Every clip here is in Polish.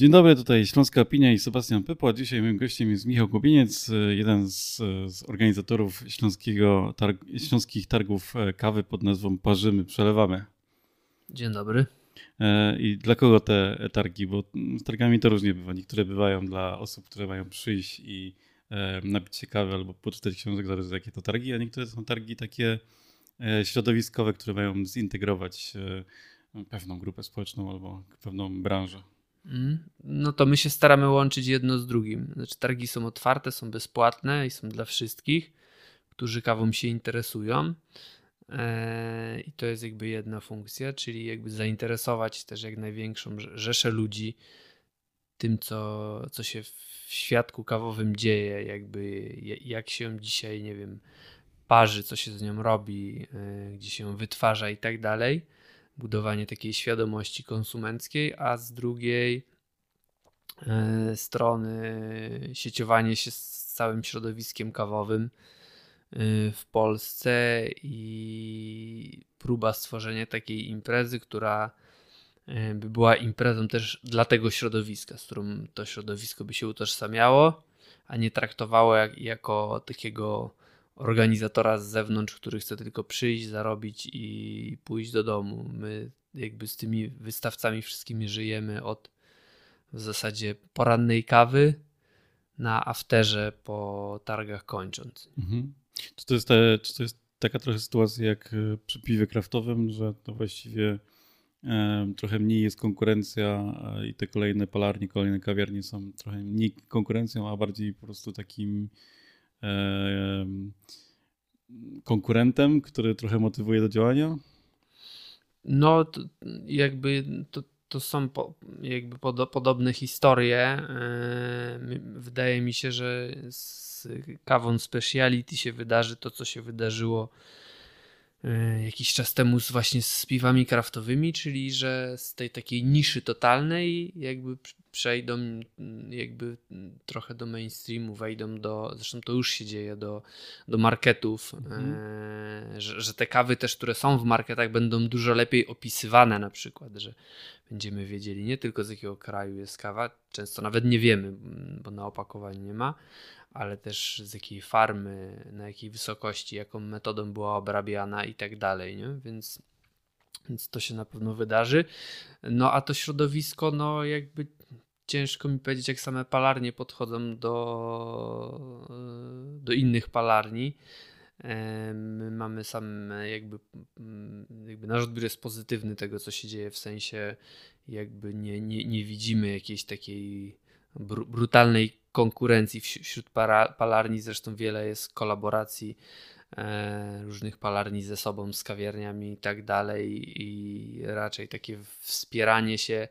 Dzień dobry, tutaj Śląska Opinia i Sebastian Pypła. Dzisiaj moim gościem jest Michał Gubieniec, jeden z, z organizatorów śląskiego targ, śląskich targów e, kawy pod nazwą Parzymy, Przelewamy. Dzień dobry. E, I dla kogo te targi? Bo z targami to różnie bywa. Niektóre bywają dla osób, które mają przyjść i e, napić się kawy albo poczytać książek, zależy jakie to targi, a niektóre są targi takie środowiskowe, które mają zintegrować pewną grupę społeczną albo pewną branżę. Mm. No to my się staramy łączyć jedno z drugim. Znaczy, targi są otwarte, są bezpłatne i są dla wszystkich, którzy kawą się interesują. Eee, I to jest jakby jedna funkcja, czyli jakby zainteresować też jak największą rzeszę ludzi tym, co, co się w świadku kawowym dzieje, jakby jak się dzisiaj, nie wiem, parzy, co się z nią robi, e, gdzie się wytwarza i tak dalej budowanie takiej świadomości konsumenckiej, a z drugiej e, strony sieciowanie się z całym środowiskiem kawowym e, w Polsce i próba stworzenia takiej imprezy, która e, by była imprezą też dla tego środowiska, z którym to środowisko by się utożsamiało, a nie traktowało jak, jako takiego organizatora z zewnątrz, który chce tylko przyjść, zarobić i pójść do domu. My jakby z tymi wystawcami wszystkimi żyjemy od w zasadzie porannej kawy na afterze po targach kończąc. Mhm. Czy, to jest te, czy to jest taka trochę sytuacja jak e, przy piwie kraftowym, że to właściwie e, trochę mniej jest konkurencja i te kolejne palarnie, kolejne kawiarnie są trochę mniej konkurencją, a bardziej po prostu takim konkurentem, który trochę motywuje do działania? No, to jakby to, to są po, jakby pod, podobne historie. Wydaje mi się, że z kawą speciality się wydarzy to, co się wydarzyło E, jakiś czas temu z właśnie z piwami kraftowymi, czyli że z tej takiej niszy totalnej jakby przejdą jakby trochę do mainstreamu, wejdą do, zresztą to już się dzieje, do, do marketów, mhm. e, że, że te kawy też, które są w marketach będą dużo lepiej opisywane na przykład, że będziemy wiedzieli nie tylko z jakiego kraju jest kawa, często nawet nie wiemy, bo na opakowaniu nie ma, ale też z jakiej farmy, na jakiej wysokości, jaką metodą była obrabiana i tak dalej, nie? Więc, więc to się na pewno wydarzy. No a to środowisko, no jakby ciężko mi powiedzieć, jak same palarnie podchodzą do, do innych palarni. My mamy sam jakby, jakby nasz odbiór jest pozytywny tego, co się dzieje, w sensie jakby nie, nie, nie widzimy jakiejś takiej brutalnej konkurencji wśród palarni. Zresztą wiele jest kolaboracji e, różnych palarni ze sobą, z kawiarniami i tak dalej. I raczej takie wspieranie się,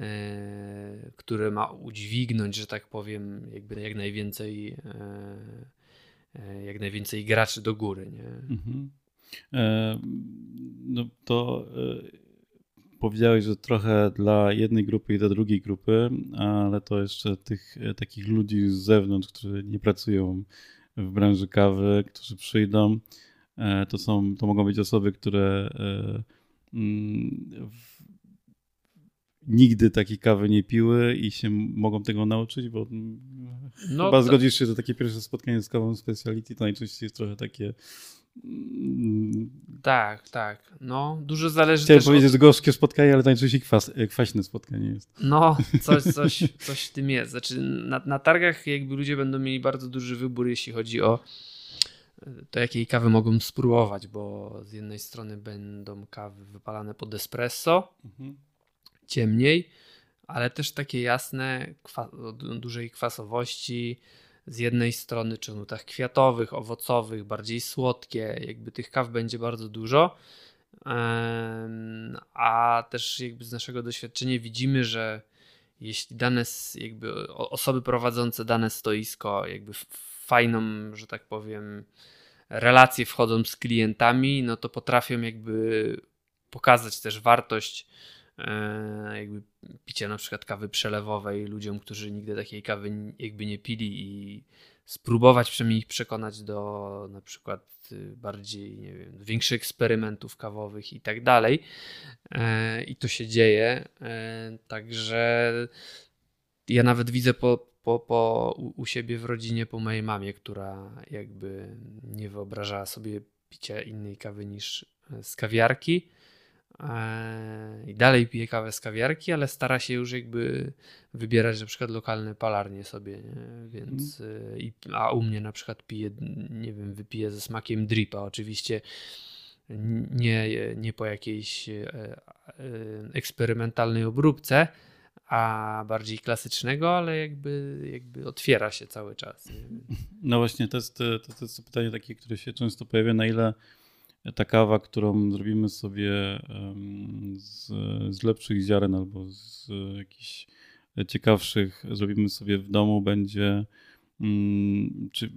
e, które ma udźwignąć, że tak powiem, jakby jak najwięcej, e, jak najwięcej graczy do góry. Nie? Mhm. No to powiedziałeś, że trochę dla jednej grupy i dla drugiej grupy, ale to jeszcze tych e, takich ludzi z zewnątrz, którzy nie pracują w branży kawy, którzy przyjdą, e, to są, to mogą być osoby, które e, mm, nigdy takiej kawy nie piły i się mogą tego nauczyć, bo no, chyba zgodzisz się, że takie pierwsze spotkanie z kawą speciality to najczęściej jest trochę takie tak, tak. No, dużo zależy Chciałem też powiedzieć, od... że gorzkie spotkanie, ale najczęściej kwas, kwaśne spotkanie jest. No, coś, coś, coś w tym jest. Znaczy, na, na targach jakby ludzie będą mieli bardzo duży wybór, jeśli chodzi o to, jakiej kawy mogą spróbować, bo z jednej strony będą kawy wypalane pod espresso, mhm. ciemniej, ale też takie jasne, kwa, dużej kwasowości, z jednej strony czy nutach kwiatowych, owocowych, bardziej słodkie, jakby tych kaw będzie bardzo dużo. A też jakby z naszego doświadczenia widzimy, że jeśli dane, jakby osoby prowadzące dane stoisko, jakby fajną, że tak powiem, relacje wchodzą z klientami, no to potrafią jakby pokazać też wartość jakby picie na przykład kawy przelewowej ludziom, którzy nigdy takiej kawy jakby nie pili i spróbować przynajmniej ich przekonać do na przykład y, bardziej, nie wiem, większych eksperymentów kawowych i tak dalej. E, I to się dzieje. E, także ja nawet widzę po, po, po u siebie w rodzinie, po mojej mamie, która jakby nie wyobrażała sobie picia innej kawy niż z kawiarki. E, I dalej pije kawę z kawiarki, ale stara się już jakby wybierać na przykład lokalne palarnie sobie, nie? więc mm. a u mnie na przykład pije, nie wiem, wypije ze smakiem dripa, oczywiście nie, nie po jakiejś e, eksperymentalnej obróbce, a bardziej klasycznego, ale jakby, jakby otwiera się cały czas. No właśnie, to jest, to, to jest pytanie takie, które się często pojawia, na ile ta kawa, którą zrobimy sobie z, z lepszych ziaren albo z jakichś ciekawszych, zrobimy sobie w domu, będzie mm, czy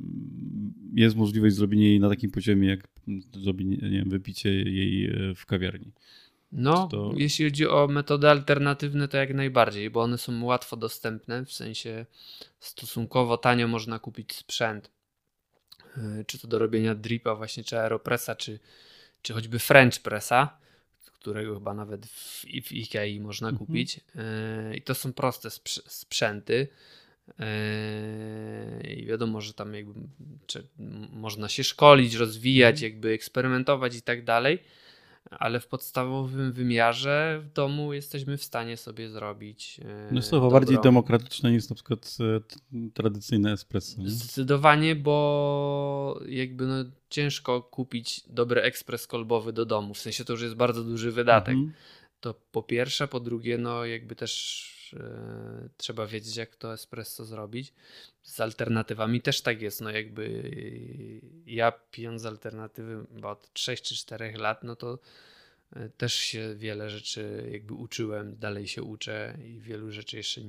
jest możliwość zrobienia jej na takim poziomie, jak zrobienie, nie wiem, wypicie jej e, w kawiarni. No, to... jeśli chodzi o metody alternatywne, to jak najbardziej, bo one są łatwo dostępne, w sensie stosunkowo tanio można kupić sprzęt, czy to do robienia dripa właśnie, czy aeropressa, czy, czy choćby French pressa, którego chyba nawet w, w Ikei można mhm. kupić. Y, I to są proste sprzęty. Y, I wiadomo, że tam jakby można się szkolić, rozwijać, mhm. jakby eksperymentować i tak dalej ale w podstawowym wymiarze w domu jesteśmy w stanie sobie zrobić. E, no jest to bardziej demokratyczne niż na przykład e, tradycyjne espresso. Nie? Zdecydowanie, bo jakby no ciężko kupić dobry ekspres kolbowy do domu. W sensie to już jest bardzo duży wydatek. Mhm. To po pierwsze, po drugie, no jakby też e, trzeba wiedzieć, jak to espresso zrobić. Z alternatywami też tak jest. No jakby ja pijąc alternatywy od 3 czy 4 lat, no to e, też się wiele rzeczy jakby uczyłem, dalej się uczę i wielu rzeczy jeszcze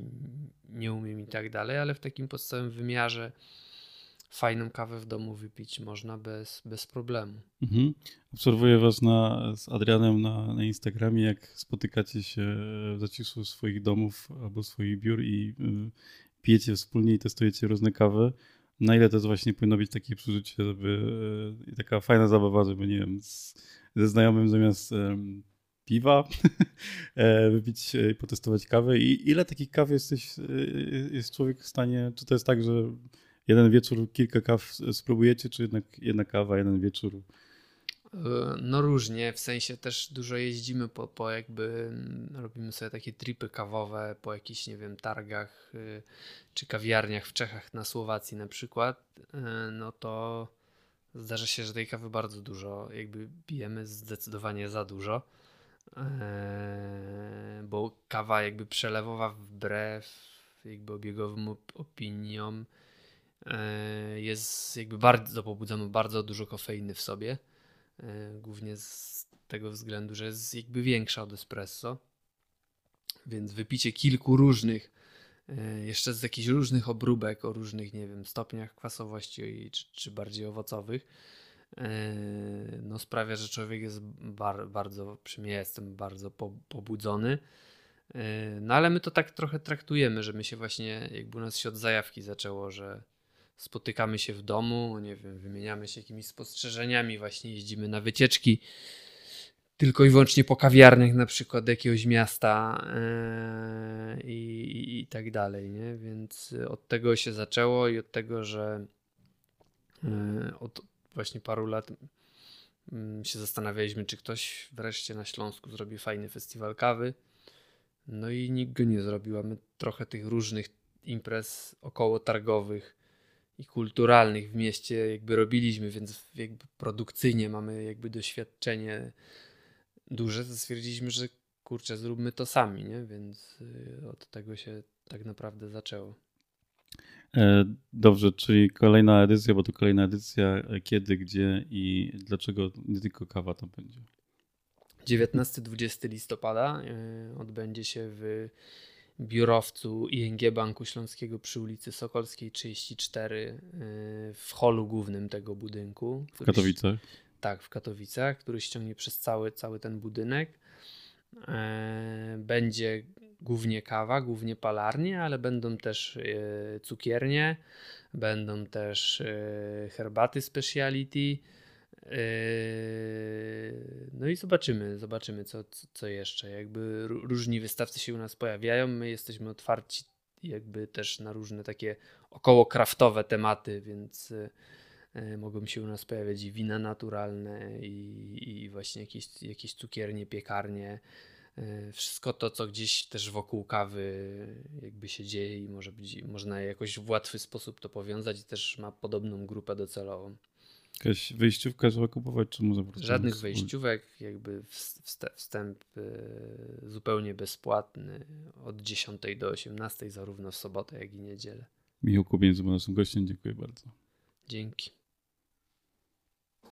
nie umiem i tak dalej, ale w takim podstawowym wymiarze fajną kawę w domu wypić można bez, bez problemu. Mhm. Obserwuję was na, z Adrianem na, na Instagramie, jak spotykacie się w zaciszu swoich domów albo swoich biur i y, pijecie wspólnie i testujecie różne kawy. Na ile to jest właśnie powinno być takie przeżycie, żeby y, taka fajna zabawa, żeby nie wiem, z, ze znajomym zamiast um, piwa e, wypić i potestować kawę. I ile takich kaw jesteś, y, jest człowiek w stanie, czy to jest tak, że jeden wieczór kilka kaw spróbujecie, czy jednak jedna kawa, jeden wieczór? E, no różnie, w sensie też dużo jeździmy po, po jakby, mm, robimy sobie takie tripy kawowe po jakichś, nie wiem, targach y, czy kawiarniach w Czechach, na Słowacji na przykład, e, no to zdarza się, że tej kawy bardzo dużo, jakby pijemy zdecydowanie za dużo, e, bo kawa jakby przelewowa wbrew jakby obiegowym opiniom jest jakby bardzo pobudzamy bardzo dużo kofeiny w sobie. E, głównie z tego względu, że jest jakby większa od espresso. Więc wypicie kilku różnych, e, jeszcze z jakichś różnych obróbek o różnych, nie wiem, stopniach kwasowości czy, czy bardziej owocowych, no sprawia, że człowiek jest bar, bardzo, przynajmniej jestem bardzo po, pobudzony. No ale my to tak trochę traktujemy, że my się właśnie, jakby u nas się od zajawki zaczęło, że spotykamy się w domu, nie wiem, wymieniamy się jakimiś spostrzeżeniami, właśnie jeździmy na wycieczki tylko i wyłącznie po kawiarniach na przykład jakiegoś miasta yy, i, i, tak dalej, nie? Więc od tego się zaczęło i od tego, że yy, od właśnie paru lat yy, się zastanawialiśmy, czy ktoś wreszcie na Śląsku zrobi fajny festiwal kawy. No i nikt go nie zrobił, trochę tych różnych imprez około targowych i kulturalnych w mieście jakby robiliśmy, więc jakby produkcyjnie mamy jakby doświadczenie duże, to stwierdziliśmy, że kurczę, zróbmy to sami, nie? Więc y, od tego się tak naprawdę zaczęło. E, dobrze, czyli kolejna edycja, bo to kolejna edycja, kiedy, gdzie i dlaczego nie tylko kawa tam będzie? 19-20 listopada y, odbędzie się w biurowcu ING Banku Śląskiego przy ulicy Sokolskiej 34 y, w holu głównym tego budynku. W Katowicach? Tak, w Katowicach, który ściągnie przez cały, cały ten budynek. E, będzie głównie kawa, głównie palarnie, ale będą też y, cukiernie, będą też y, herbaty speciality, no i zobaczymy, zobaczymy co, co jeszcze. Jakby różni wystawcy się u nas pojawiają, my jesteśmy otwarci jakby też na różne takie około kraftowe tematy, więc e, mogą się u nas pojawiać i wina naturalne i, i właśnie jakieś, jakieś cukiernie, piekarnie. Wszystko to, co gdzieś też wokół kawy jakby się dzieje i może być, można jakoś w łatwy sposób to powiązać i też ma podobną grupę docelową. Jakaś wejściówka trzeba kupować, czy może. Żadnych wejściówek, jakby wstęp e, zupełnie bezpłatny od 10 do 18, zarówno w sobotę, jak i niedzielę. Michał Kubień był naszym gościem, dziękuję bardzo. Dzięki.